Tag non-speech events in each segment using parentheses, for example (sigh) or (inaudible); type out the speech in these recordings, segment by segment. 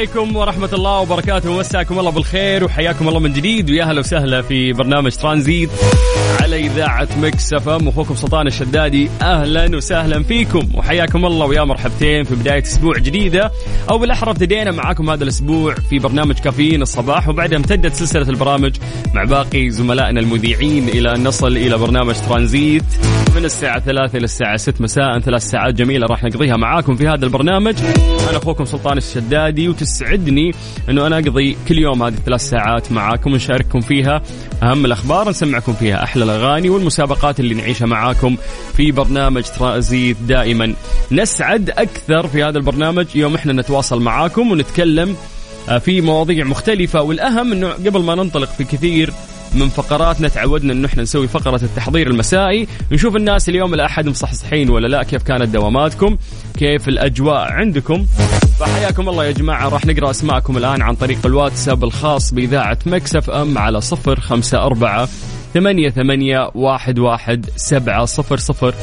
عليكم ورحمة الله وبركاته. مساكم الله بالخير وحياكم الله من جديد. ويا هلا وسهلا في برنامج ترانزيت على إذاعة Mix FM أخوكم سلطان الشدادي أهلا وسهلا فيكم. وحياكم الله ويا مرحبتين في بداية أسبوع جديدة. أو بالأحرى ابتدينا معاكم هذا الأسبوع في برنامج كافيين الصباح. وبعدها امتدت سلسلة البرامج مع باقي زملائنا المذيعين إلى أن نصل إلى برنامج ترانزيت من الساعة ثلاثة إلى الساعة ست مساء. ثلاث ساعات جميلة راح نقضيها معاكم في هذا البرنامج. أنا أخوكم سلطان الشدادي وتسعدني أنه أنا أقضي كل يوم هذه الثلاث ساعات معاكم ونشارككم فيها أهم الأخبار نسمعكم فيها أحلى الأغاني والمسابقات اللي نعيشها معاكم في برنامج ترانزيت دائما. نسعد أكثر في هذا البرنامج يوم إحنا نتواصل معاكم ونتكلم آه، في مواضيع مختلفة والأهم أنه قبل ما ننطلق في كثير من فقراتنا تعودنا انه إحنا نسوي فقرة التحضير المسائي. نشوف الناس اليوم الأحد مصحصحين ولا لا كيف كانت دواماتكم كيف الأجواء عندكم. فحياكم الله يا جماعة راح نقرأ أسماءكم الآن عن طريق الواتساب الخاص بإذاعة مكسف إم على صفر خمسة أربعة ثمانية ثمانية واحد واحد سبعة صفر صفر.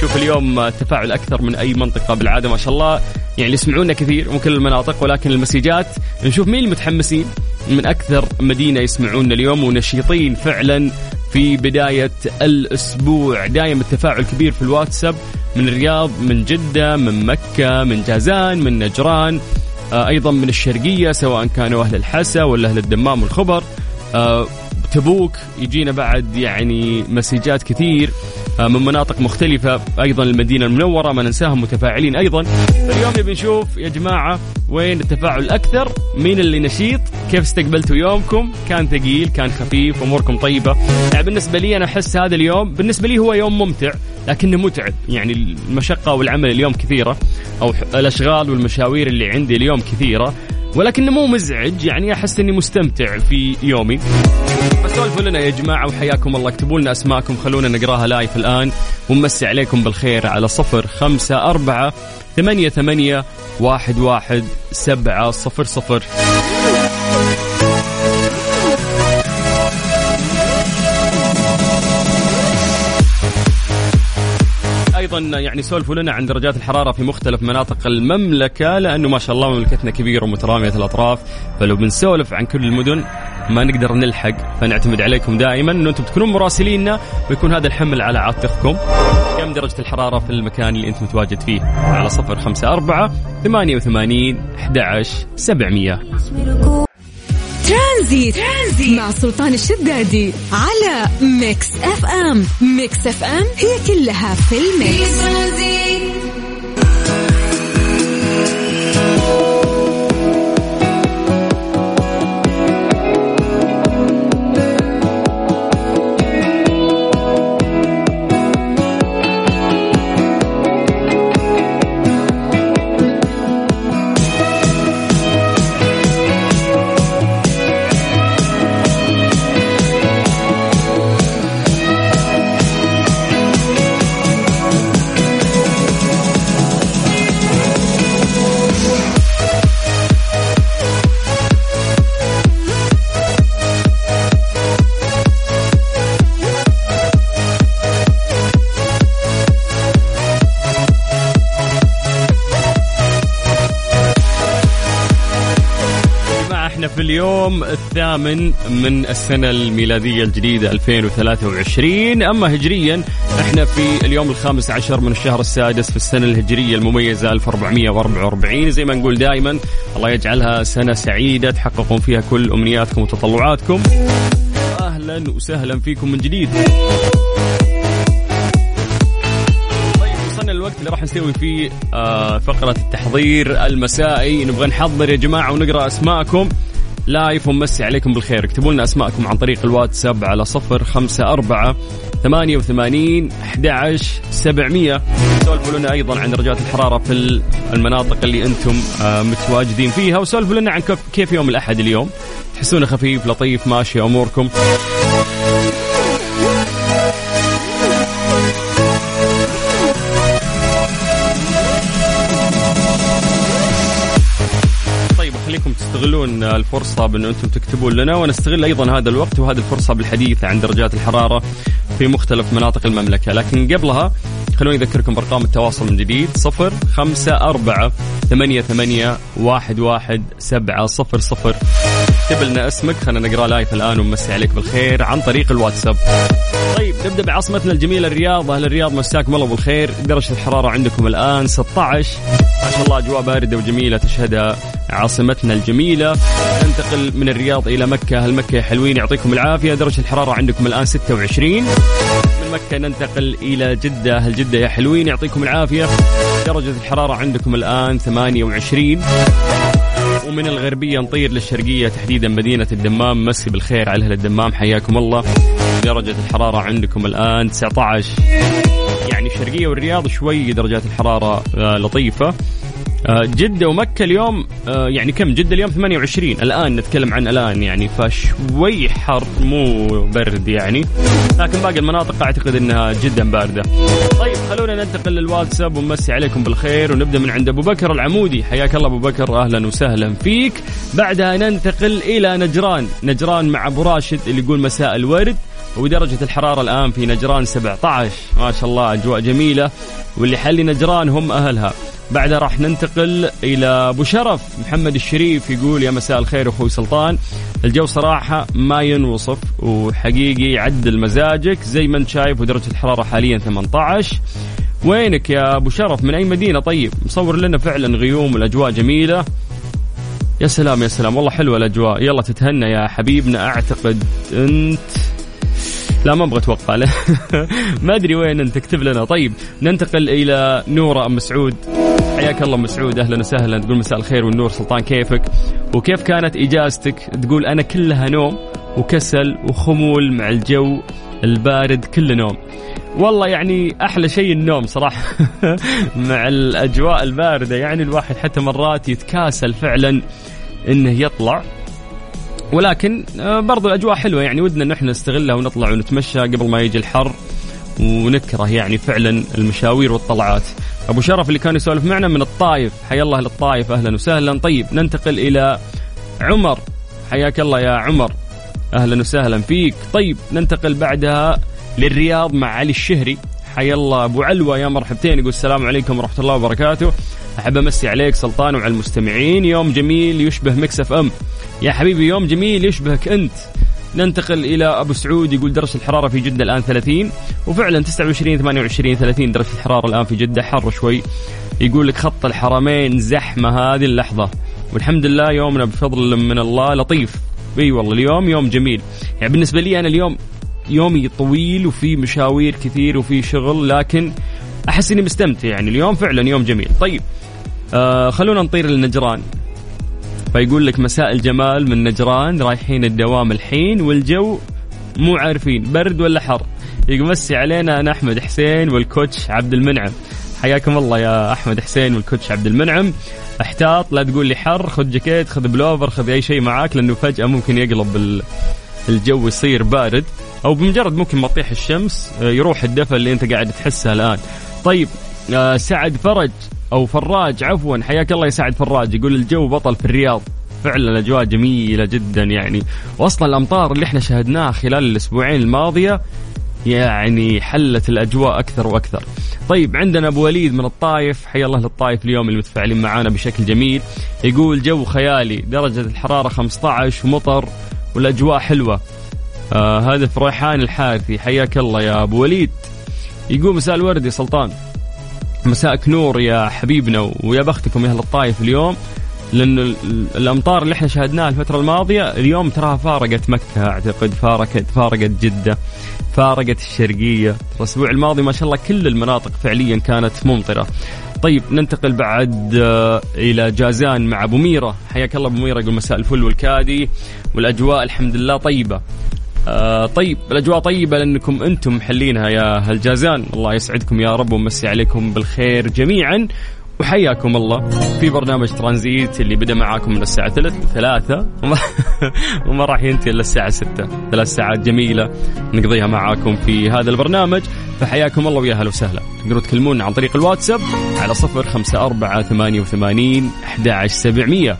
شوف اليوم تفاعل أكثر من أي منطقة بالعادة ما شاء الله. يعني يسمعونا كثير من كل المناطق ولكن المسيجات. نشوف مين المتحمسين. من أكثر مدينة يسمعونا اليوم ونشيطين فعلا في بداية الأسبوع. دايم التفاعل كبير في الواتساب من الرياض من جدة من مكة من جازان من نجران آه، أيضا من الشرقية سواء كانوا أهل الحسا ولا أهل الدمام والخبر. آه، تبوك يجينا بعد يعني مسجات كثير آه، من مناطق مختلفة أيضا المدينة المنورة ما ننساهم متفاعلين أيضا. فاليوم نبي نشوف يا جماعة وين التفاعل الأكثر مين اللي نشيط كيف استقبلتوا يومكم؟ كان ثقيل كان خفيف أموركم طيبة. يعني بالنسبة لي أنا أحس هذا اليوم بالنسبة لي هو يوم ممتع لكنه متعب. يعني المشقة والعمل اليوم كثيرة أو الأشغال والمشاوير اللي عندي اليوم كثيرة ولكنه مو مزعج. يعني أحس أني مستمتع في يومي. فسولفوا لنا يا جماعة وحياكم الله. اكتبوا لنا أسماءكم خلونا نقراها لايف الآن. ونمسي عليكم بالخير على صفر خمسة أربعة ثمانية ثمانية واحد واحد سبعة صفر صفر. أيضا يعني سولفوا لنا عن درجات الحرارة في مختلف مناطق المملكة لأنه ما شاء الله مملكتنا كبيرة ومترامية الأطراف. فلو بنسولف عن كل المدن ما نقدر نلحق. فنعتمد عليكم دائما. إنه أنتم تكونون مراسليننا. ويكون هذا الحمل على عاتقكم. كم درجة الحرارة في المكان اللي انت متواجد فيه؟ على صفر خمسة أربعة ثمانية وثمانين أحد عشر سبعمية. ترانزيت. ترانزيت مع سلطان الشدادي على Mix FM. ميكس أف أم هي كلها في الميكس. الثامن من السنة الميلادية الجديدة 2023 أما هجريا إحنا في اليوم الخامس عشر من الشهر السادس في السنة الهجرية المميزة 1444 زي ما نقول دائما الله يجعلها سنة سعيدة تحققون فيها كل أمنياتكم وتطلعاتكم. أهلا وسهلا فيكم من جديد. الوقت اللي راح نسوي فيه آه فقرة التحضير المسائي. نبغى نحضر يا جماعة ونقرأ أسماءكم. لايف ومسي عليكم بالخير. اكتبوا لنا أسماءكم عن طريق الواتساب على صفر خمسة أربعة ثمانية وثمانين أحد سبعمية. سولفوا لنا أيضا عن درجات الحرارة في المناطق اللي أنتم آه متواجدين فيها وسولفوا لنا عن كيف يوم الأحد اليوم. تحسونه خفيف لطيف ماشي أموركم. تستغلون الفرصة بأن أنتم تكتبون لنا ونستغل أيضا هذا الوقت وهذه الفرصة بالحديث عن درجات الحرارة في مختلف مناطق المملكة. لكن قبلها خلوني أذكركم بأرقام التواصل من جديد. صفر خمسة أربعة ثمانية ثمانية واحد واحد سبعة صفر صفر. اكتب لنا اسمك خلينا نقرأ لايف الآن ونمسي عليك بالخير عن طريق الواتساب. طيب نبدأ بعاصمتنا الجميلة الرياض. أهل الرياض مساكم الله بالخير. درجة الحرارة عندكم الآن 16 ما شاء الله أجواء باردة وجميلة تشهدها عاصمتنا الجميلة. ننتقل من الرياض إلى مكة. أهل مكة حلوين يعطيكم العافية. درجة الحرارة عندكم الآن 26 من مكة ننتقل إلى جدة. أهل جدة يا حلوين يعطيكم العافية. درجة الحرارة عندكم الآن 28 ومن الغربية نطير للشرقية تحديدا مدينة الدمام. مسي بالخير على أهل الدمام حياكم الله. درجة الحرارة عندكم الآن 19 يعني الشرقية والرياض شوي درجات الحرارة آه، لطيفة. جدة ومكة اليوم آه، يعني كم؟ جدة اليوم 28 الآن نتكلم عن الآن يعني فشوي حر مو برد يعني. لكن باقي المناطق أعتقد أنها جدا باردة. طيب خلونا ننتقل للواتساب ونمسي عليكم بالخير ونبدأ من عند أبو بكر العمودي. حياك الله أبو بكر أهلا وسهلا فيك. بعدها ننتقل إلى نجران. نجران مع أبو راشد اللي يقول مساء الورد. ودرجة الحرارة الآن في نجران 17 ما شاء الله أجواء جميلة. واللي حلي نجران هم أهلها. بعدها راح ننتقل إلى أبو شرف. محمد الشريف يقول يا مساء الخير أخوي سلطان. الجو صراحة ما ينوصف وحقيقي يعدل مزاجك زي ما أنت شايف ودرجة الحرارة حاليا 18 وينك يا أبو شرف؟ من أي مدينة؟ طيب مصور لنا فعلا غيوم والأجواء جميلة. يا سلام يا سلام والله حلوة الأجواء. يلا تتهنى يا حبيبنا. أعتقد أنت لا ما أبغى أتوقع. (laughs) ما أدري وين أنت اكتب لنا. طيب ننتقل إلى نورة أم مسعود. حياك الله مسعود. أهلا وسهلا. تقول مساء الخير والنور سلطان كيفك؟ وكيف كانت إجازتك؟ تقول أنا كلها نوم وكسل وخمول مع الجو البارد كل نوم. والله يعني أحلى شيء النوم صراحة. (laughs) مع الأجواء الباردة يعني الواحد حتى مرات يتكاسل فعلا إنه يطلع. ولكن آه، برضو الأجواء حلوة يعني ودنا إن إحنا نستغلها ونطلع ونتمشى قبل ما يجي الحر ونكره يعني فعلا المشاوير والطلعات. أبو شرف اللي كان يسولف معنا من الطايف حيا الله للطايف أهلا وسهلا. طيب ننتقل إلى عمر. حياك الله يا عمر. أهلا وسهلا فيك. طيب ننتقل بعدها للرياض مع علي الشهري. حيا الله أبو علوة يا مرحبتين. يقول السلام عليكم ورحمة الله وبركاته. أحب أمسي عليك سلطان وعلى المستمعين. يوم جميل يشبه مكسف أم. يا حبيبي يوم جميل يشبهك أنت. ننتقل إلى أبو سعود يقول درجه الحرارة في جدة الآن 30 وفعلا 29 28 30 درجة الحرارة الآن في جدة. حر شوي. يقول لك خط الحرمين زحمة هذه اللحظة. والحمد لله يومنا بفضل من الله لطيف. إي والله اليوم يوم جميل. يعني بالنسبة لي أنا اليوم يومي طويل وفي مشاوير كثير وفي شغل لكن أحس إني مستمتع. يعني اليوم فعلا يوم جميل. طيب آه خلونا نطير للنجران. فيقول لك مساء الجمال من نجران رايحين الدوام الحين والجو مو عارفين برد ولا حر. يمسي علينا أنا أحمد حسين والكوتش عبد المنعم. حياكم الله يا أحمد حسين والكوتش عبد المنعم. أحتاط لا تقول لي حر خذ جاكيت خذ بلوفر خذ أي شيء معاك لأنه فجأة ممكن يقلب الجو يصير بارد. أو بمجرد ممكن ما تطيح الشمس آه، يروح الدفى اللي أنت قاعد تحسه الآن. طيب آه، سعد فرج أو فراج عفوا حياك الله يا سعد فراج يقول الجو بطل في الرياض. فعلا الأجواء جميلة جدا يعني. واصلا الأمطار اللي إحنا شاهدناها خلال الأسبوعين الماضية يعني حلت الأجواء أكثر وأكثر. طيب عندنا أبو وليد من الطايف حيا الله للطايف اليوم اللي متفاعلين معانا بشكل جميل. يقول جو خيالي درجة الحرارة 15 ومطر والأجواء حلوة. آه هذا في ريحان الحارثي حياك الله يا أبو وليد. يقول مساء الورد يا سلطان. مساءك نور يا حبيبنا ويا بختكم يا أهل الطايف اليوم لأن الأمطار اللي إحنا شاهدناها الفترة الماضية اليوم تراها فارقت مكة أعتقد فارقت فارقت جدة فارقت الشرقية. الأسبوع الماضي ما شاء الله كل المناطق فعليا كانت ممطرة. طيب ننتقل بعد آه، إلى جازان مع أبو ميرة. حياك الله أبو ميرة يقول مساء الفل والكادي والأجواء الحمد لله طيبة. آه طيب الأجواء طيبة لأنكم أنتم محلينها يا هالجازان. الله يسعدكم يا رب ومسي عليكم بالخير جميعا. وحياكم الله في برنامج ترانزيت اللي بدأ معاكم من الساعة ثلاثة وما, (laughs) وما راح ينتهي إلا الساعة ستة. ثلاث ساعات جميلة نقضيها معاكم في هذا البرنامج. فحياكم الله ويا أهلا وسهلا. تقدروا تكلمونا عن طريق الواتساب على صفر خمسة أربعة ثمانية وثمانين أحد سبعمية.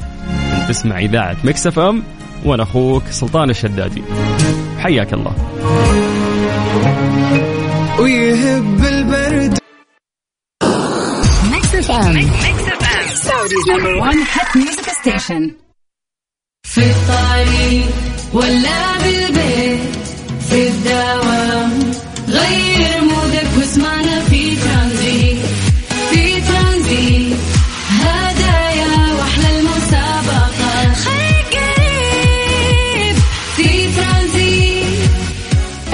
تسمع إذاعة مكسف أم وأنا أخوك سلطان الشدادي. حياك الله. ويهب البرد. في الطريق ولا بالبيت في الدوام غير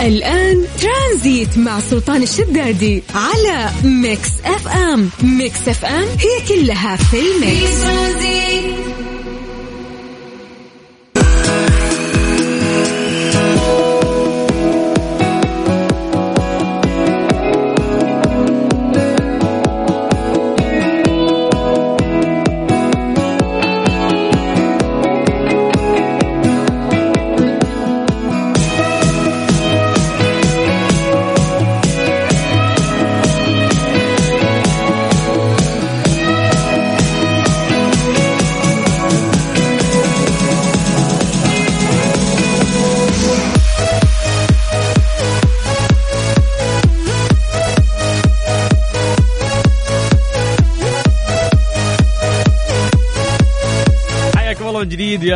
الآن ترانزيت مع سلطان الشدادي على Mix FM. Mix FM هي كلها في ال mix.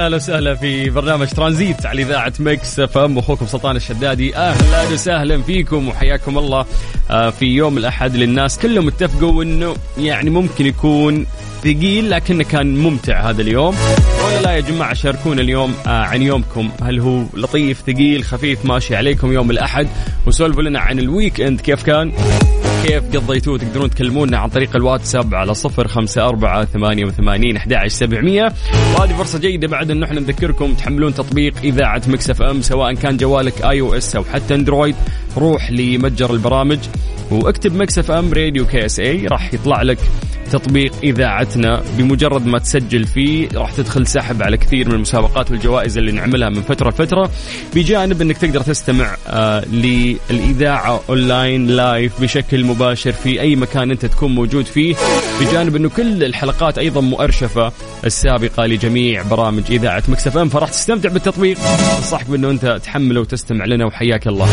أهلا وسهلا في برنامج ترانزيت على إذاعة Mix FM أخوكم سلطان الشدادي. أهلا وسهلا فيكم وحياكم الله. آه، في يوم الأحد للناس كلهم اتفقوا إنه يعني ممكن يكون ثقيل لكنه كان ممتع هذا اليوم. ولا لا يا جماعة شاركونا اليوم آه، عن يومكم. هل هو لطيف ثقيل خفيف ماشي عليكم يوم الأحد؟ وسولفوا لنا عن ال weekend كيف كان. كيف قضيتوه؟ تقدرون تكلمونا عن طريق الواتساب على صفر خمسة أربعة ثمانية وثمانين أحد سبعمية. وهذه فرصة جيدة بعد أنه إحنا نذكركم تحملون تطبيق إذاعة Mix FM سواء كان جوالك iOS أو حتى Android. روح لمتجر البرامج. واكتب Mix FM Radio KSA راح يطلع لك تطبيق اذاعتنا بمجرد ما تسجل فيه راح تدخل سحب على كثير من المسابقات والجوائز اللي نعملها من فترة لفترة. بجانب انك تقدر تستمع آه للإذاعة online live بشكل مباشر في أي مكان انت تكون موجود فيه. بجانب انه كل الحلقات أيضا مؤرشفة السابقة لجميع برامج إذاعة Mix FM فراح تستمتع بالتطبيق. أنصحك بأنه انت تحمله وتستمع لنا وحياك الله.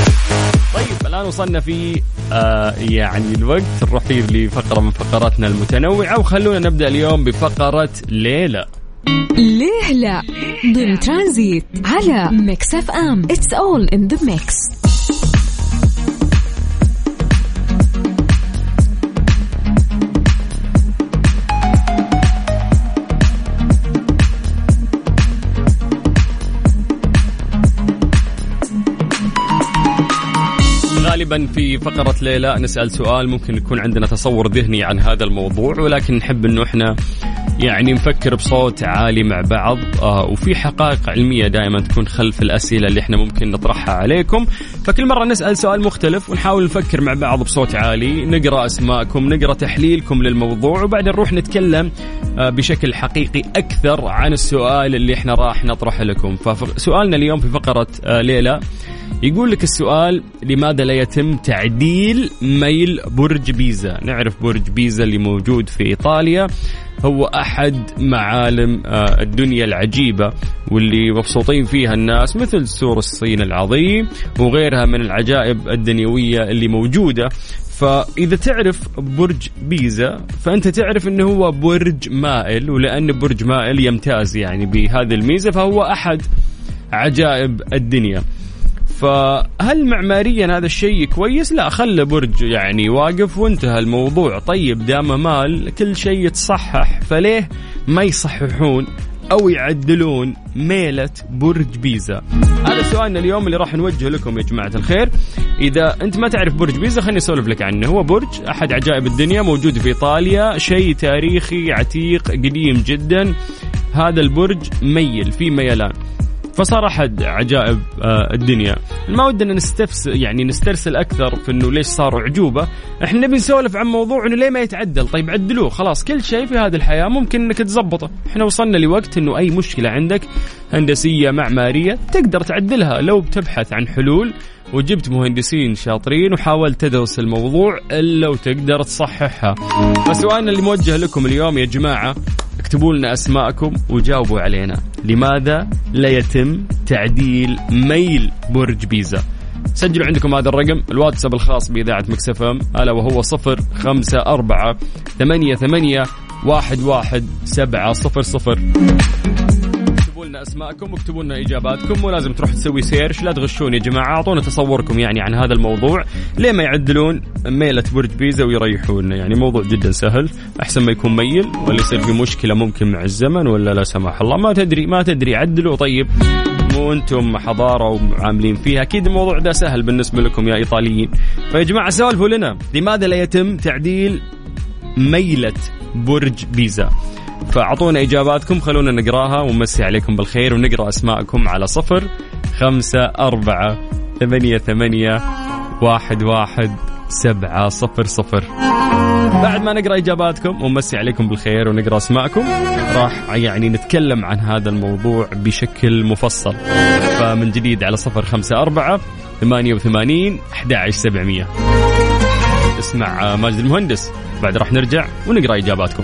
الان وصلنا في آه يعني الوقت نروح فيه لفقرة من فقراتنا المتنوعة وخلونا نبدأ اليوم بفقرة ليه لا. ليه لا ضمن ترانزيت على Mix FM. It's all in the mix غالبا في فقرة ليلى نسأل سؤال ممكن يكون عندنا تصور ذهني عن هذا الموضوع ولكن نحب إنه إحنا يعني نفكر بصوت عالي مع بعض آه وفي حقائق علمية دائما تكون خلف الأسئلة اللي إحنا ممكن نطرحها عليكم. فكل مرة نسأل سؤال مختلف ونحاول نفكر مع بعض بصوت عالي نقرأ أسماءكم نقرأ تحليلكم للموضوع وبعدين نروح نتكلم آه بشكل حقيقي أكثر عن السؤال اللي إحنا راح نطرحه لكم. فسؤالنا اليوم في فقرة آه ليلى يقول لك السؤال لماذا لا يتم تعديل ميل برج بيزا؟ نعرف برج بيزا اللي موجود في إيطاليا هو أحد معالم آه، الدنيا العجيبة واللي مبسوطين فيها الناس مثل سور الصين العظيم وغيرها من العجائب الدنيوية اللي موجودة. فإذا تعرف برج بيزا فأنت تعرف إنه هو برج مائل ولأن برج مائل يمتاز يعني بهذه الميزة فهو أحد عجائب الدنيا. فهل معماريا هذا الشيء كويس؟ لا خله برج يعني واقف وانتهى الموضوع. طيب دام مال كل شيء يتصحح فليه ما يصححون أو يعدلون ميلة برج بيزا؟ هذا سؤالنا اليوم اللي راح نوجهه لكم يا جماعة الخير. إذا أنت ما تعرف برج بيزا خليني أسولف لك عنه. هو برج أحد عجائب الدنيا موجود في إيطاليا شيء تاريخي عتيق قديم جدا. هذا البرج ميل في ميلان. فصار أحد عجائب آه، الدنيا. ما ودنا نستفسر يعني نسترسل أكثر في إنه ليش صار اعجوبه إحنا نبي نسولف عن موضوع إنه ليه ما يتعدل؟ طيب عدلوه خلاص كل شيء في هذه الحياة ممكن إنك تزبطه. إحنا وصلنا لوقت إنه أي مشكلة عندك هندسية معمارية تقدر تعدلها. لو بتبحث عن حلول وجبت مهندسين شاطرين وحاولت تدرس الموضوع إلا وتقدر تصححها. فسؤالنا اللي موجه لكم اليوم يا جماعة اكتبوا لنا أسماءكم وجاوبوا علينا. لماذا لا يتم تعديل ميلة برج بيزا؟ سجلوا عندكم هذا الرقم الواتساب الخاص بإذاعة Mix FM ألا وهو صفر خمسة أربعة ثمانية ثمانية واحد واحد سبعة صفر صفر. لنا أسماءكم واكتبوا لنا إجاباتكم مو لازم تروح تسوي search لا تغشون يا جماعة أعطونا تصوركم يعني عن هذا الموضوع. ليه ما يعدلون ميلة برج بيزا ويريحونا؟ يعني موضوع جدا سهل أحسن ما يكون ميل ولا يصير في مشكلة ممكن مع الزمن ولا لا سمح الله. ما تدري ما تدري عدلوا. طيب مو أنتم حضارة وعاملين فيها. أكيد الموضوع ده سهل بالنسبة لكم يا إيطاليين. فيا جماعة سولفوا لنا لماذا لا يتم تعديل ميلة برج بيزا فأعطونا إجاباتكم خلونا نقراها ونمسي عليكم بالخير ونقرأ أسماءكم على صفر خمسة أربعة ثمانية ثمانية واحد واحد سبعة صفر صفر. بعد ما نقرأ إجاباتكم ونمسي عليكم بالخير ونقرأ أسماءكم راح يعني نتكلم عن هذا الموضوع بشكل مفصل. فمن جديد على صفر خمسة أربعة ثمانية وثمانين أحد عشر سبعمية. اسمع ماجد المهندس. بعد راح نرجع ونقرأ إجاباتكم.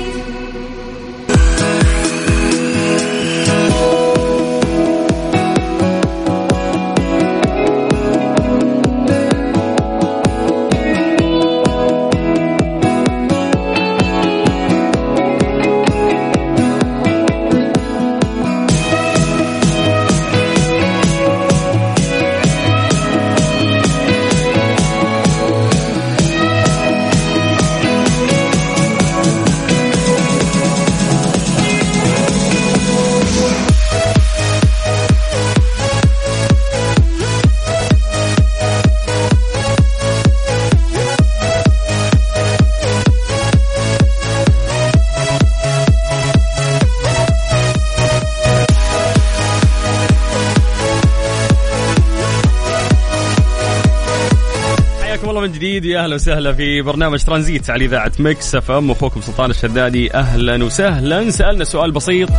جديد يا أهلا وسهلا في برنامج ترانزيت على إذاعة Mix FM. أخوكم سلطان الشدادي أهلا وسهلا. سألنا سؤال بسيط.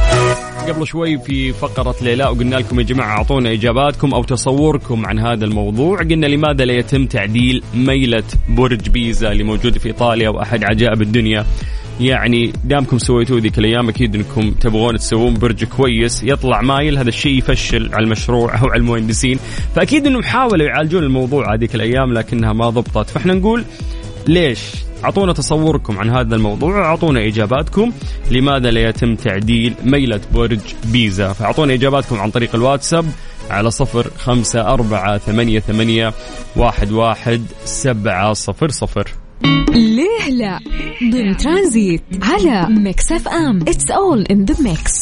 قبل شوي في فقرة ليه لا وقلنا لكم يا جماعة أعطونا إجاباتكم أو تصوركم عن هذا الموضوع. قلنا لماذا لا يتم تعديل ميلة برج بيزا اللي موجود في إيطاليا وأحد عجائب الدنيا؟ يعني دامكم سويتوه ذيك الأيام أكيد إنكم تبغون تسوون برج كويس يطلع مايل هذا الشيء يفشل على المشروع أو على المهندسين. فأكيد إنهم حاولوا يعالجون الموضوع هذيك الأيام لكنها ما ضبطت. فإحنا نقول ليش؟ أعطونا تصوركم عن هذا الموضوع واعطونا إجاباتكم. لماذا لا يتم تعديل ميلة برج بيزا؟ فأعطونا إجاباتكم عن طريق الواتساب على صفر خمسة أربعة ثمانية ثمانية واحد واحد سبعة صفر صفر. ليه لا؟ ضمن ترانزيت على Mix FM. It's all in the mix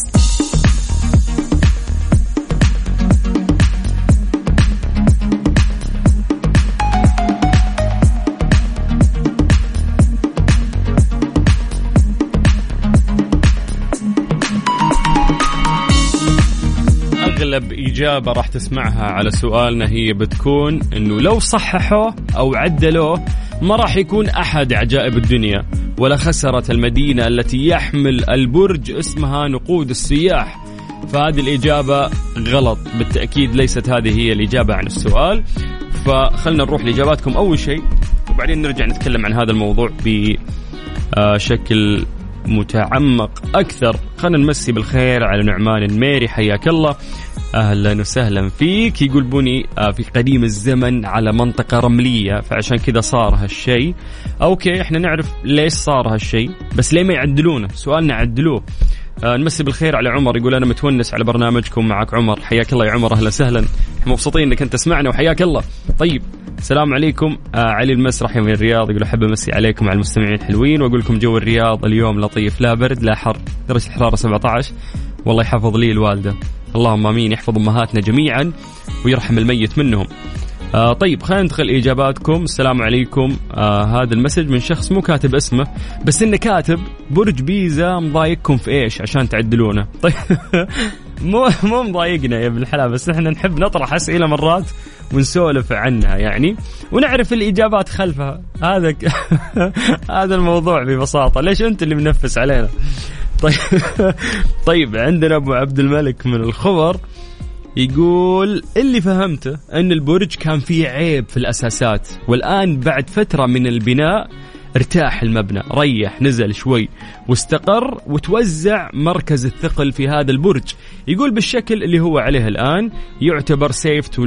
أغلب إجابة راح تسمعها على سؤالنا هي بتكون إنه لو صححوه أو عدلوه ما راح يكون أحد عجائب الدنيا ولا خسرت المدينة التي يحمل البرج اسمها نقود السياح. فهذه الإجابة غلط بالتأكيد ليست هذه هي الإجابة عن السؤال. فخلنا نروح لإجاباتكم أول شيء وبعدين نرجع نتكلم عن هذا الموضوع بشكل متعمق أكثر. خلينا نمسي بالخير على نعمان الميري حياك الله. أهلا وسهلا فيك. يقول بني آه، في قديم الزمن على منطقة رملية فعشان كذا صار هالشيء. okay إحنا نعرف ليش صار هالشيء بس ليه ما يعدلونه؟ سؤالنا عدلوه. آه نمسي بالخير على عمر يقول أنا متونس على برنامجكم معك عمر. حياك الله يا عمر أهلا وسهلا. مبسوطين إنك أنت تسمعنا وحياك الله. طيب السلام عليكم. آه علي المسرحي من الرياض يقول أحب أمسي عليكم على المستمعين الحلوين وأقول لكم جو الرياض اليوم لطيف لا برد لا حر. درجة الحرارة 17 والله يحفظ لي الوالدة. اللهم آمين. يحفظ أمهاتنا جميعا ويرحم الميت منهم. آه طيب خلينا ندخل إجاباتكم. السلام عليكم. آه هذا المسج من شخص مو كاتب اسمه بس إنه كاتب. برج بيزا مضايقكم في إيش؟ عشان تعدلونه. طيب. (laughs) مو مو مضايقنا يا ابن الحلال بس إحنا نحب نطرح أسئلة مرات. ونسولف عنها يعني ونعرف الإجابات خلفها. هذا ك... (laughs) هذا الموضوع ببساطة. ليش أنت اللي منفس علينا؟ طيب (laughs) طيب عندنا أبو عبد الملك من الخبر يقول اللي فهمته إن البرج كان فيه عيب في الأساسات والآن بعد فترة من البناء ارتاح المبنى ريح نزل شوي واستقر وتوزع مركز الثقل في هذا البرج. يقول بالشكل اللي هو عليه الآن يعتبر سيف تو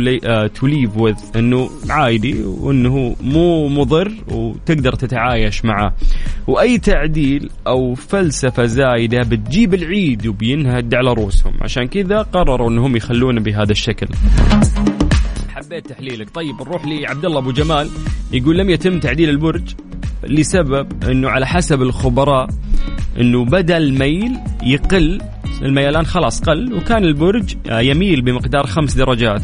ليف وذ أنه عادي وأنه مو مضر وتقدر تتعايش معه. وأي تعديل أو فلسفة زايدة بتجيب العيد وبينهد على رؤوسهم. عشان كذا قرروا أنهم يخلونه بهذا الشكل. حبيت تحليلك. طيب نروح لعبد الله أبو جمال. يقول لم يتم تعديل البرج. لسبب إنه على حسب الخبراء إنه بدا الميل يقل. الميلان خلاص قل وكان البرج يميل بمقدار خمس درجات.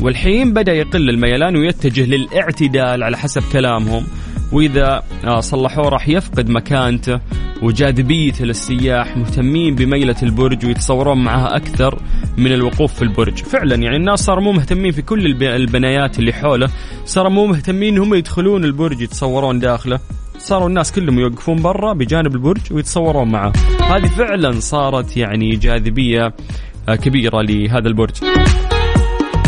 والحين بدأ يقل الميلان ويتجه للاعتدال على حسب كلامهم. وإذا آه، صلحوه راح يفقد مكانته وجاذبيته للسياح مهتمين بميلة البرج ويتصورون معها أكثر من الوقوف في البرج. فعلا يعني الناس صاروا مو مهتمين في كل البنايات اللي حوله صاروا مو مهتمين هم يدخلون البرج يتصورون داخله. صاروا الناس كلهم يوقفون برا بجانب البرج ويتصورون معه. هذه فعلا صارت يعني جاذبية آه، كبيرة لهذا البرج.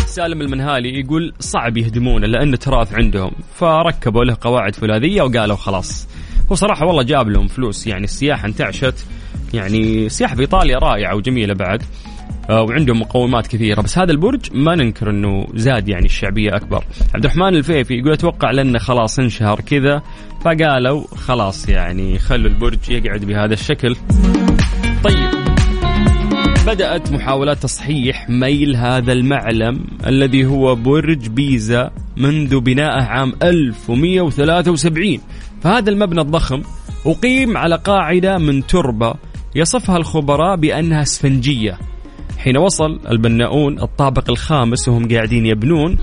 سالم المنهالي يقول صعب يهدمونه لأنه تراث عندهم. فركبوا له قواعد فولاذية وقالوا خلاص. هو صراحة والله جاب لهم فلوس يعني السياحة انتعشت. يعني السياحة في إيطاليا رائعة وجميلة بعد. وعندهم مقومات كثيرة. بس هذا البرج ما ننكر إنه زاد يعني الشعبية أكبر. عبد الرحمن الفيفي يقول أتوقع لأنه خلاص انشهر كذا فقالوا خلاص يعني خلوا البرج يقعد بهذا الشكل. طيب. بدأت محاولات تصحيح ميل هذا المعلم الذي هو برج بيزا منذ بنائه عام 1173 فهذا المبنى الضخم أقيم على قاعدة من تربة يصفها الخبراء بأنها اسفنجية. حين وصل البناؤون الطابق الخامس وهم قاعدين يبنون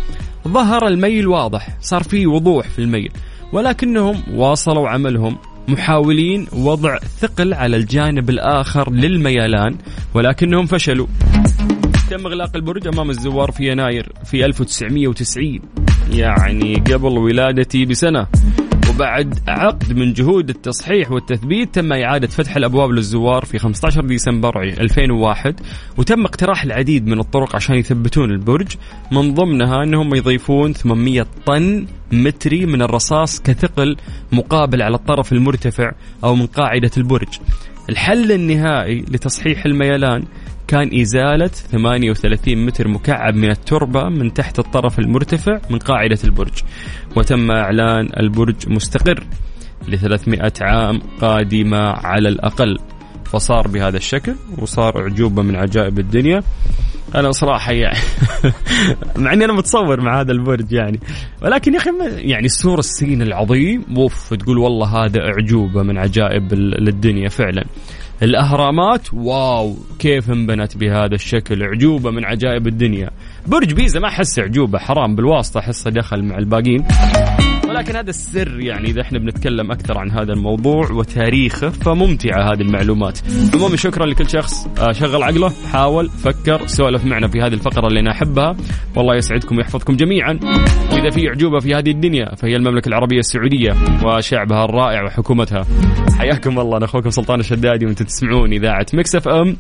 ظهر الميل واضح صار في وضوح في الميل ولكنهم واصلوا عملهم محاولين وضع ثقل على الجانب الآخر للميلان ولكنهم فشلوا. تم إغلاق البرج أمام الزوار في يناير في 1990 يعني قبل ولادتي بسنة. وبعد عقد من جهود التصحيح والتثبيت تم إعادة فتح الأبواب للزوار في 15 ديسمبر 2001 وتم اقتراح العديد من الطرق عشان يثبتون البرج. من ضمنها أنهم يضيفون 800 طن متري من الرصاص كثقل مقابل على الطرف المرتفع أو من قاعدة البرج. الحل النهائي لتصحيح الميلان كان إزالة 38 متر مكعب من التربة من تحت الطرف المرتفع من قاعدة البرج. وتم إعلان البرج مستقر ل 300 عام قادمة على الأقل. فصار بهذا الشكل وصار أعجوبة من عجائب الدنيا. أنا صراحة يعني (laughs) مع إني أنا متصور مع هذا البرج يعني. ولكن يا أخي يعني السور الصيني العظيم وف تقول والله هذا أعجوبة من عجائب الدنيا فعلا. الأهرامات. واو كيف انبنت بهذا الشكل؟ عجوبة من عجائب الدنيا. برج بيزا ما أحس عجوبه حرام بالواسطة أحسه دخل مع الباقيين. ولكن هذا السر يعني إذا إحنا بنتكلم أكثر عن هذا الموضوع وتاريخه فممتعة هذه المعلومات. عموما شكرا لكل شخص آه، شغل عقله، حاول، فكر، سولف معنا في هذه الفقرة اللي أنا احبها، والله يسعدكم ويحفظكم جميعا. وإذا في إعجوبة في هذه الدنيا فهي المملكة العربية السعودية وشعبها الرائع وحكومتها. حياكم الله أنا أخوكم سلطان الشدادي وأنتم تسمعون إذاعة Mix FM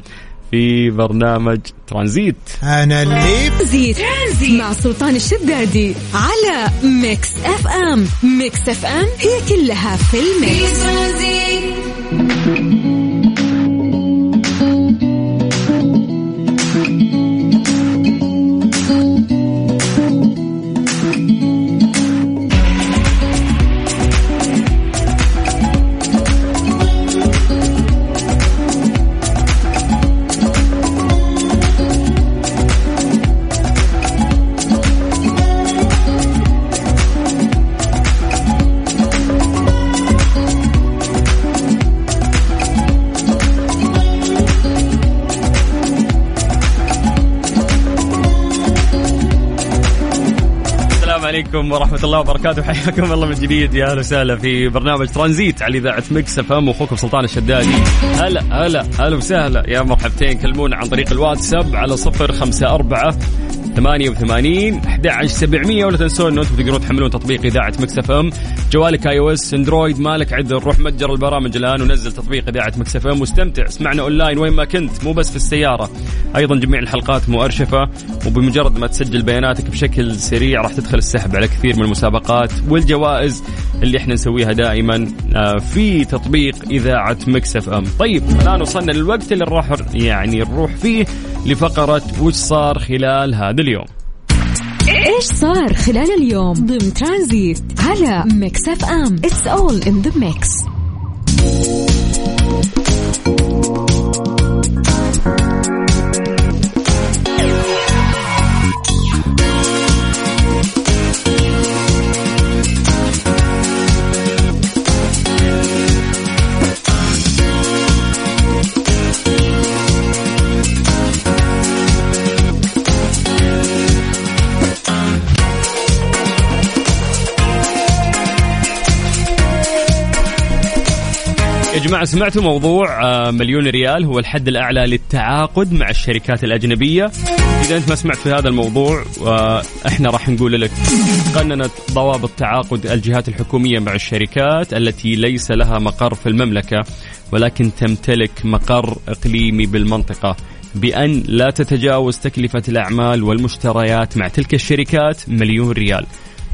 في برنامج ترانزيت. أنا اللي ترانزيت مع سلطان الشدادي على Mix FM. Mix FM هي كلها في ال mix. عليكم ورحمة الله وبركاته. حياكم الله من جديد يا أهلا وسهلا في برنامج ترانزيت على إذاعة Mix FM. أخوكم سلطان الشدادي. هلا هلا هلا وسهلا يا مرحبتين. كلمونا عن طريق الواتساب على صفر خمسة أربعة 88 11700 ولا تنسون إنه أنتم تقدرون تحملون تطبيق إذاعة Mix FM. جوالك iOS Android مالك عذر روح متجر البرامج الآن ونزل تطبيق إذاعة Mix FM. واستمتع اسمعنا أونلاين وين ما كنت مو بس في السيارة. أيضا جميع الحلقات مؤرشفة وبمجرد ما تسجل بياناتك بشكل سريع راح تدخل السحب على كثير من المسابقات والجوائز اللي إحنا نسويها دائما آه، في تطبيق إذاعة Mix FM. طيب الآن وصلنا للوقت اللي راح يعني نروح فيه لفقرة وش صار خلال هذا اليوم. إيش صار خلال اليوم ضمن ترانزيت على Mix FM؟ It's all in the mix يا جماعة سمعتوا موضوع آه، مليون ريال هو الحد الأعلى للتعاقد مع الشركات الأجنبية. إذا أنت ما سمعت في هذا الموضوع آه، إحنا راح نقول لك قننت ضوابط تعاقد الجهات الحكومية مع الشركات التي ليس لها مقر في المملكة ولكن تمتلك مقر إقليمي بالمنطقة. بأن لا تتجاوز تكلفة الأعمال والمشتريات مع تلك الشركات مليون ريال.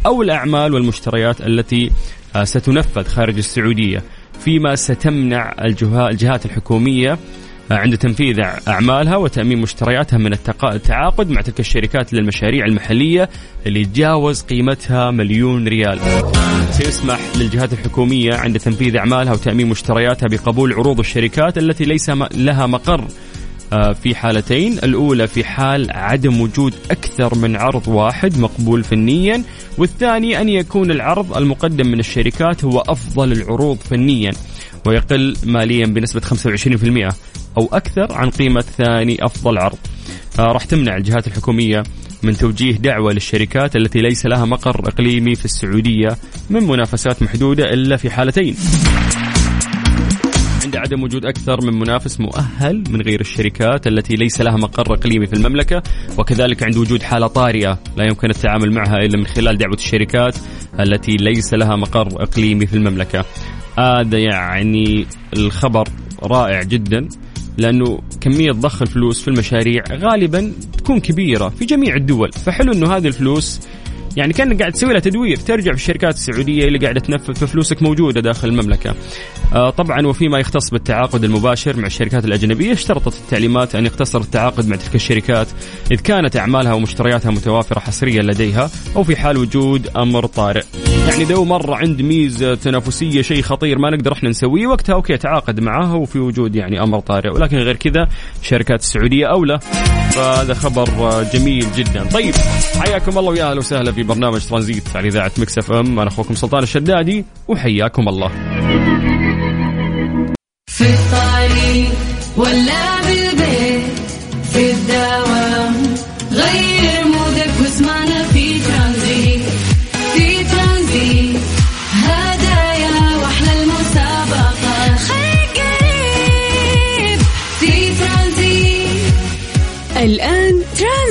أو الأعمال والمشتريات التي آه، ستنفذ خارج السعودية. فيما ستمنع الجهات الحكومية عند تنفيذ أعمالها وتأمين مشترياتها من التعاقد مع تلك الشركات للمشاريع المحلية اللي تجاوز قيمتها مليون ريال. سيسمح للجهات الحكومية عند تنفيذ أعمالها وتأمين مشترياتها بقبول عروض الشركات التي ليس لها مقر في حالتين. الأولى في حال عدم وجود أكثر من عرض واحد مقبول فنيا والثاني أن يكون العرض المقدم من الشركات هو أفضل العروض فنيا ويقل ماليا بنسبة 25% أو أكثر عن قيمة ثاني أفضل عرض. آه، راح تمنع الجهات الحكومية من توجيه دعوة للشركات التي ليس لها مقر إقليمي في السعودية من منافسات محدودة إلا في حالتين. عدم وجود أكثر من منافس مؤهل من غير الشركات التي ليس لها مقر إقليمي في المملكة وكذلك عند وجود حالة طارئة لا يمكن التعامل معها إلا من خلال دعوة الشركات التي ليس لها مقر إقليمي في المملكة. هذا يعني الخبر رائع جدا لأنه كمية ضخ الفلوس في المشاريع غالبا تكون كبيرة في جميع الدول. فحلو إنه هذه الفلوس يعني كان قاعد تسوي لها تدوير ترجع في الشركات السعودية اللي قاعدة تنفذ ففلوسك موجودة داخل المملكة. آه طبعا وفيما يختص بالتعاقد المباشر مع الشركات الأجنبية اشترطت التعليمات أن يقتصر التعاقد مع تلك الشركات إذ كانت أعمالها ومشترياتها متوافرة حصريا لديها أو في حال وجود أمر طارئ. يعني لو مرة عند ميزة تنافسية شيء خطير ما نقدر إحنا نسويه وقتها أوكي تعاقد معها وفي وجود يعني أمر طارئ ولكن غير كذا الشركات السعودية أولى فهذا خبر جميل جدا طيب حياكم الله ويا أهلا وسهلا في برنامج ترانزيت على إذاعة Mix FM. أنا أخوكم سلطان الشدادي وحياكم الله. في الطريق ولا بالبيت في الدوام غير مودك واسمعنا في ترانزيت في ترانزيت. هدايا وأحلى المسابقة. خير قريب في ترانزيت. الآن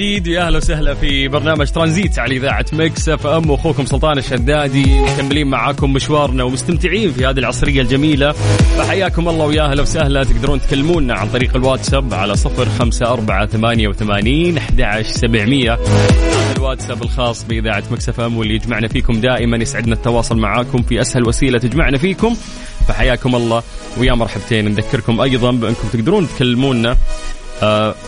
جديد. ويا أهلا وسهلا في برنامج ترانزيت على إذاعة Mix FM. واخوكم سلطان الشدادي مكملين معاكم مشوارنا ومستمتعين في هذه العصرية الجميلة. فحياكم الله ويا أهلا وسهلا. تقدرون تكلمونا عن طريق الواتساب على صفر خمسة أربعة ثمانية وثمانين أحد سبعمية. الواتساب الخاص بإذاعة Mix FM واللي يجمعنا فيكم دائما يسعدنا التواصل معاكم في أسهل وسيلة تجمعنا فيكم. فحياكم الله ويا مرحبتين. نذكركم أيضا بأنكم تقدرون تكلمونا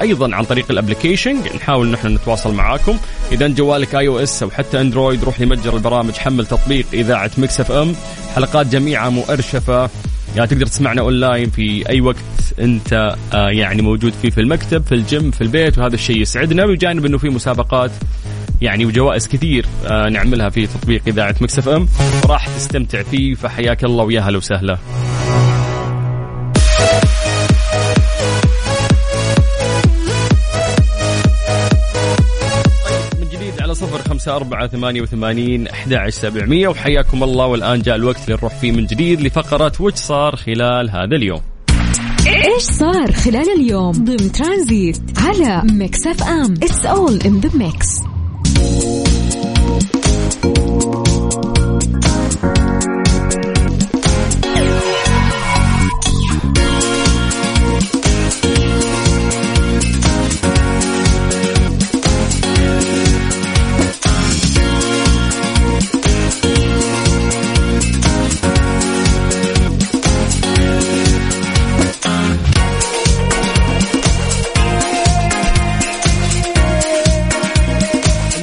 أيضا عن طريق ال application نحاول نحن نتواصل معاكم. اذا جوالك iOS أو حتى Android روح لمتجر البرامج حمل تطبيق إذاعة Mix FM. حلقات جميعها مؤرشفة. يعني تقدر تسمعنا أونلاين في أي وقت أنت آه يعني موجود فيه في المكتب في الجيم في البيت وهذا الشيء يسعدنا. بجانب إنه في مسابقات يعني وجوائز كثير آه نعملها في تطبيق إذاعة Mix FM. راح تستمتع فيه فحياك الله ويا هلا وسهلا. خمسة أربعة ثمانية وثمانين أحد سبعمية وحياكم الله والآن جاء الوقت اللي نروح فيه من جديد لفقرة وش صار خلال هذا اليوم. إيش صار خلال اليوم ضمن ترانزيت على Mix FM؟ It's all in the mix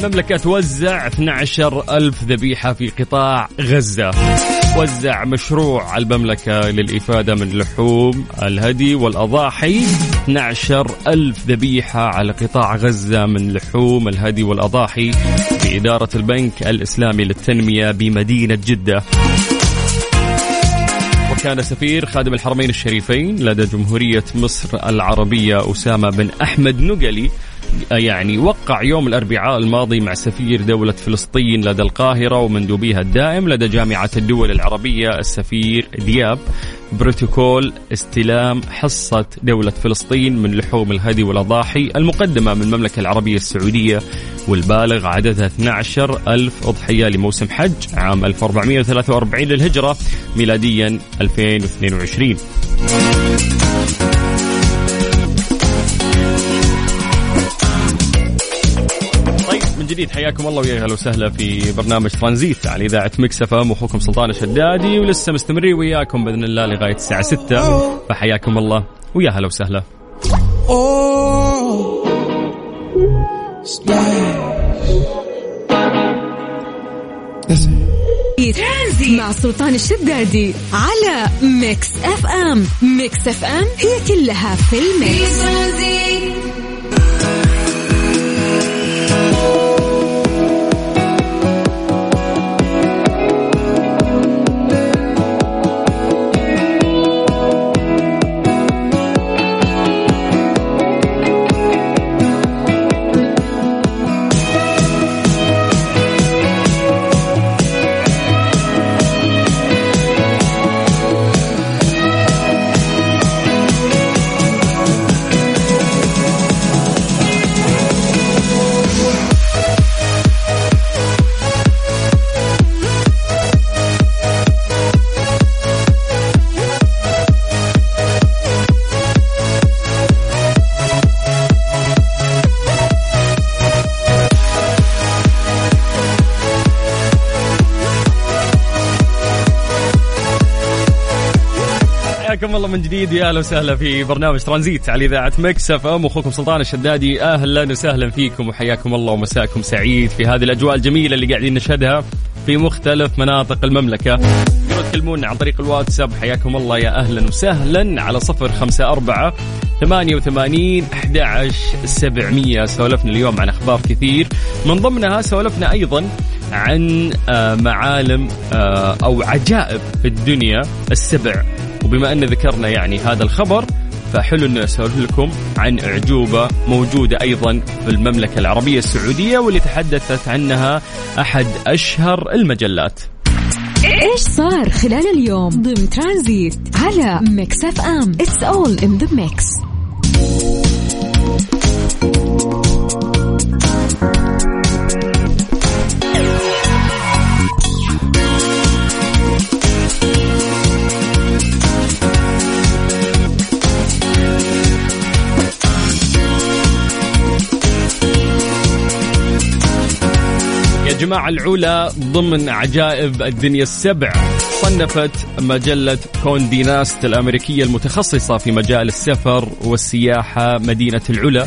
المملكة توزع 12 ألف ذبيحة في قطاع غزة. وزع مشروع المملكة للإفادة من لحوم الهدي والأضاحي. 12 ألف ذبيحة على قطاع غزة من لحوم الهدي والأضاحي بإدارة البنك الإسلامي للتنمية بمدينة جدة. وكان سفير خادم الحرمين الشريفين لدى جمهورية مصر العربية أسامة بن أحمد نقلي يعني وقع يوم الأربعاء الماضي مع سفير دولة فلسطين لدى القاهرة ومندوبيها الدائم لدى جامعة الدول العربية السفير دياب. بروتوكول استلام حصة دولة فلسطين من لحوم الهدي والأضاحي المقدمة من المملكة العربية السعودية والبالغ عددها 12 ألف أضحية لموسم حج عام 1443 للهجرة ميلاديا 2022 جديد. حياكم الله ويا أهلا وسهلا في برنامج ترانزيت على إذاعة Mix FM أخوكم سلطان الشدادي ولسه مستمرين وياكم بإذن الله لغاية الساعة 6 فحياكم الله ويا هلا وسهلا. ترانزيت مع سلطان الشدادي على Mix FM. Mix FM هي كلها في ال mix. الله من جديد يا أهلا وسهلا في برنامج ترانزيت على إذاعة Mix FM. أخوكم سلطان الشدادي أهلا وسهلا فيكم وحياكم الله ومساكم سعيد في هذه الأجواء الجميلة اللي قاعدين نشهدها في مختلف مناطق المملكة. تكلمونا عن طريق الواتساب. حياكم الله يا أهلا وسهلا على صفر خمسة أربعة ثمانية وثمانين أحد سبعمية. سولفنا اليوم عن أخبار كثير. من ضمنها سولفنا أيضا عن آه، معالم آه، أو عجائب الدنيا السبع. وبما أن ذكرنا يعني هذا الخبر فحلو أن أسولف لكم عن أعجوبة موجودة أيضا في المملكة العربية السعودية واللي تحدثت عنها أحد أشهر المجلات. إيش صار خلال اليوم؟ ضمن ترانزيت على Mix FM. It's all in the mix جماعة العلا ضمن عجائب الدنيا السبع. صنفت مجلة كوندي ناست الأمريكية المتخصصة في مجال السفر والسياحة مدينة العلا.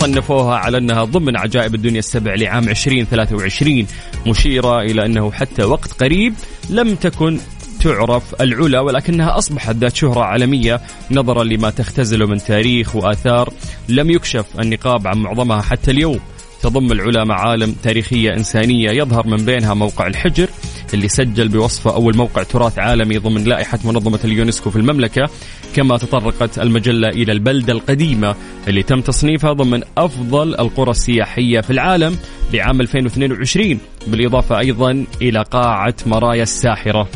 صنفوها على أنها ضمن عجائب الدنيا السبع لعام 2023 مشيرة إلى أنه حتى وقت قريب لم تكن تعرف العلا ولكنها أصبحت ذات شهرة عالمية نظرا لما تختزله من تاريخ وآثار لم يكشف النقاب عن معظمها حتى اليوم. تضم العلا معالم تاريخية إنسانية يظهر من بينها موقع الحجر اللي سجل بوصفه أول موقع تراث عالمي ضمن لائحة منظمة اليونسكو في المملكة كما تطرقت المجلة إلى البلدة القديمة اللي تم تصنيفها ضمن أفضل القرى السياحية في العالم لعام 2022 بالإضافة أيضا إلى قاعة مرايا الساحرة.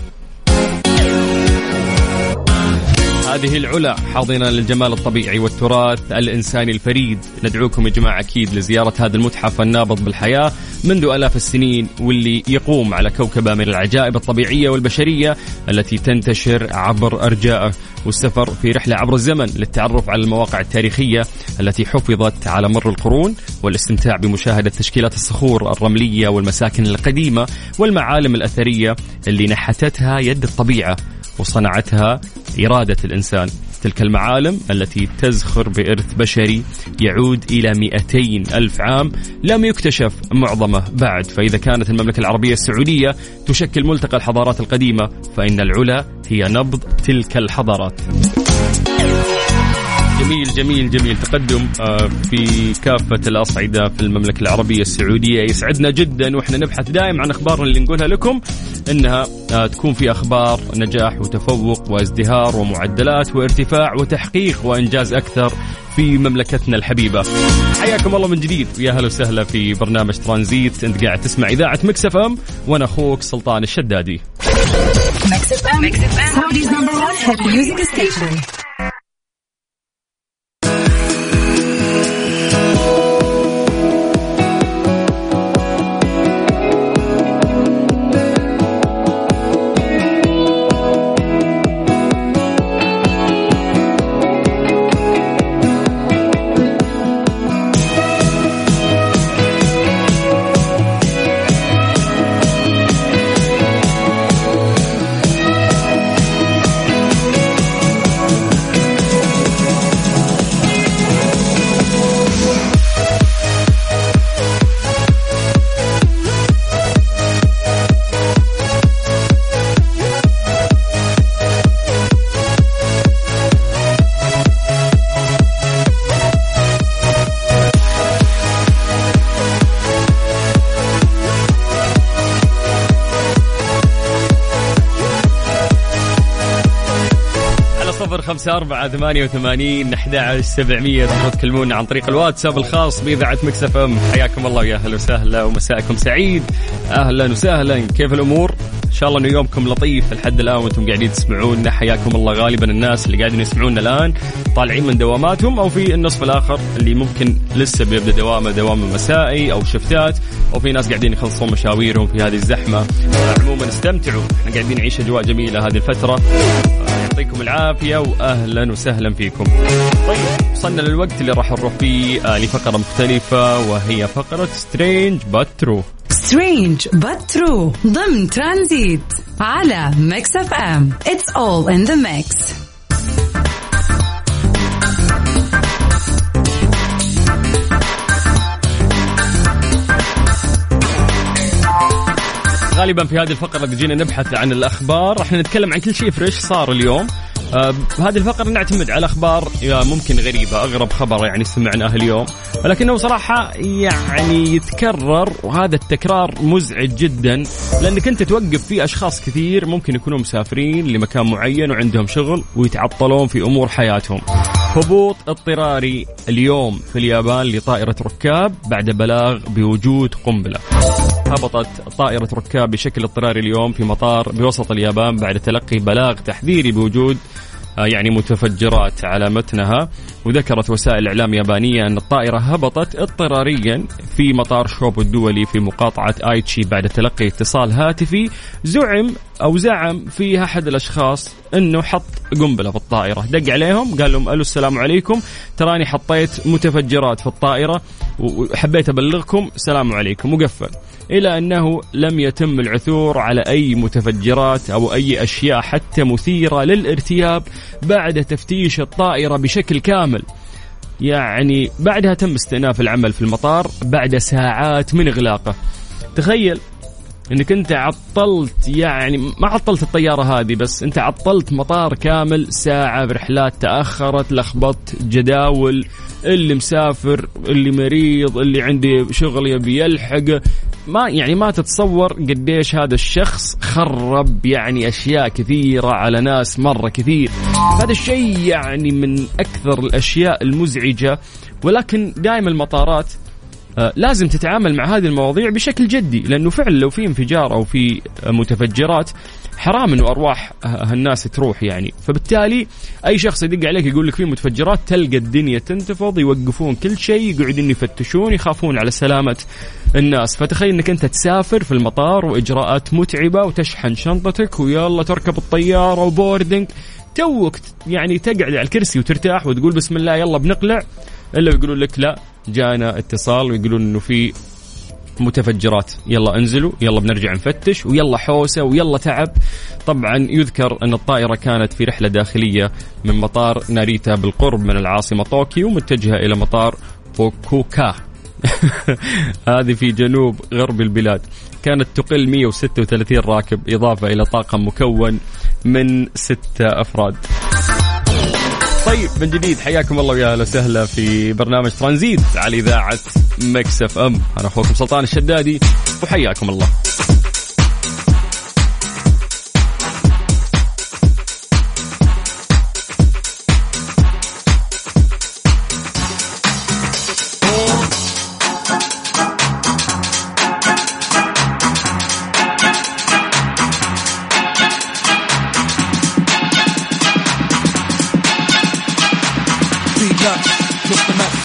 هذه العلا حاضنة للجمال الطبيعي والتراث الإنساني الفريد. ندعوكم يا جماعة أكيد لزيارة هذا المتحف النابض بالحياة منذ ألاف السنين واللي يقوم على كوكبة من العجائب الطبيعية والبشرية التي تنتشر عبر أرجائه والسفر في رحلة عبر الزمن للتعرف على المواقع التاريخية التي حفظت على مر القرون والاستمتاع بمشاهدة تشكيلات الصخور الرملية والمساكن القديمة والمعالم الأثرية اللي نحتتها يد الطبيعة وصنعتها إرادة الإنسان. تلك المعالم التي تزخر بإرث بشري يعود إلى 200 ألف عام لم يكتشف معظمه بعد. فإذا كانت المملكة العربية السعودية تشكل ملتقى الحضارات القديمة فإن العلا هي نبض تلك الحضارات. جميل جميل جميل. تقدم آه، في كافة الأصعدة في المملكة العربية السعودية. يسعدنا جدا وإحنا نبحث دائما عن أخبار اللي نقولها لكم. إنها آه، تكون في أخبار نجاح وتفوق وازدهار ومعدلات وارتفاع وتحقيق وإنجاز أكثر في مملكتنا الحبيبة. حياكم الله من جديد. ويا هلا وسهلا في برنامج ترانزيت. أنت قاعد تسمع إذاعة مكسف أم وأنا أخوك سلطان الشدادي. Mix FM, Mix FM, صفر خمسة أربعة ثمانية وثمانين أحد سبعمية. تقدروا تكلمونا عن طريق الواتساب الخاص بإذاعة مكسف أم. حياكم الله ويا أهلا وسهلا ومساءكم سعيد. أهلا وسهلا. كيف الأمور؟ إن شاء الله إنه يومكم لطيف. لحد الآن وأنتم قاعدين تسمعونا. حياكم الله غالبا الناس اللي قاعدين يسمعونا الآن طالعين من دواماتهم أو في النصف الآخر اللي ممكن لسه بيبدأ دوامة دوام مسائي أو شفتات أو في ناس قاعدين يخلصون مشاويرهم في هذه الزحمة. عموما استمتعوا. إحنا قاعدين نعيش أجواء جميلة هذه الفترة. يعطيكم العافية وأهلا وسهلا فيكم. طيب وصلنا للوقت اللي راح نروح فيه آه لفقرة مختلفة وهي فقرة Strange but true But true. ضمن ترانزيت على Mix FM It's all in the mix غالبا في هذه الفقرة تجينا نبحث عن الأخبار. راح نتكلم عن كل شيء فريش صار اليوم. آه، بهذه الفقرة نعتمد على أخبار ممكن غريبة أغرب خبر يعني سمعناه اليوم. ولكنه صراحة يعني يتكرر وهذا التكرار مزعج جدا لأنك أنت توقف فيه أشخاص كثير ممكن يكونوا مسافرين لمكان معين وعندهم شغل ويتعطلون في أمور حياتهم. هبوط اضطراري اليوم في اليابان لطائرة ركاب بعد بلاغ بوجود قنبلة. هبطت طائرة ركاب بشكل اضطراري اليوم في مطار بوسط اليابان بعد تلقي بلاغ تحذيري بوجود يعني متفجرات على متنها وذكرت وسائل إعلام يابانية أن الطائرة هبطت اضطراريا في مطار شوبو الدولي في مقاطعة آيتشي بعد تلقي اتصال هاتفي زعم أو زعم فيه أحد الأشخاص أنه حط قنبلة في الطائرة. دق عليهم قال لهم ألو السلام عليكم. تراني حطيت متفجرات في الطائرة وحبيت أبلغكم السلام عليكم. وقفل. إلى أنه لم يتم العثور على أي متفجرات أو أي أشياء حتى مثيرة للارتياب بعد تفتيش الطائرة بشكل كامل. يعني بعدها تم استئناف العمل في المطار بعد ساعات من إغلاقه. تخيل إنك أنت عطلت يعني ما عطلت الطيارة هذه بس أنت عطلت مطار كامل ساعة برحلات تأخرت لخبطت جداول اللي مسافر اللي مريض اللي عنده شغل يبي يلحق ما يعني ما تتصور قديش هذا الشخص خرب يعني أشياء كثيرة على ناس مرة كثير. هذا الشيء يعني من أكثر الأشياء المزعجة ولكن دائما المطارات آه، لازم تتعامل مع هذه المواضيع بشكل جدي لأنه فعلا لو في انفجار أو في متفجرات حرام إنه أرواح هالناس تروح يعني. فبالتالي أي شخص يدق عليك يقول لك في متفجرات تلقى الدنيا تنتفض يوقفون كل شيء يقعدون يفتشون يخافون على سلامة الناس. فتخيل إنك أنت تسافر في المطار وإجراءات متعبة وتشحن شنطتك ويلا تركب الطيارة وبوردنج توك يعني تقعد على الكرسي وترتاح وتقول بسم الله يلا بنقلع. إلا يقولون لك لا جانا اتصال ويقولون إنه في متفجرات. يلا انزلوا يلا بنرجع نفتش ويلا حوسة ويلا تعب. طبعا يذكر أن الطائرة كانت في رحلة داخلية من مطار ناريتا بالقرب من العاصمة طوكيو متجهة إلى مطار فوكوكا. (laughs) هذه في جنوب غرب البلاد. كانت تقل 136 راكب إضافة إلى طاقم مكون من ستة أفراد. طيب من جديد حياكم الله ويا أهلا وسهلا في برنامج ترانزيت على إذاعة Mix FM. أنا أخوكم سلطان الشدادي وحياكم الله.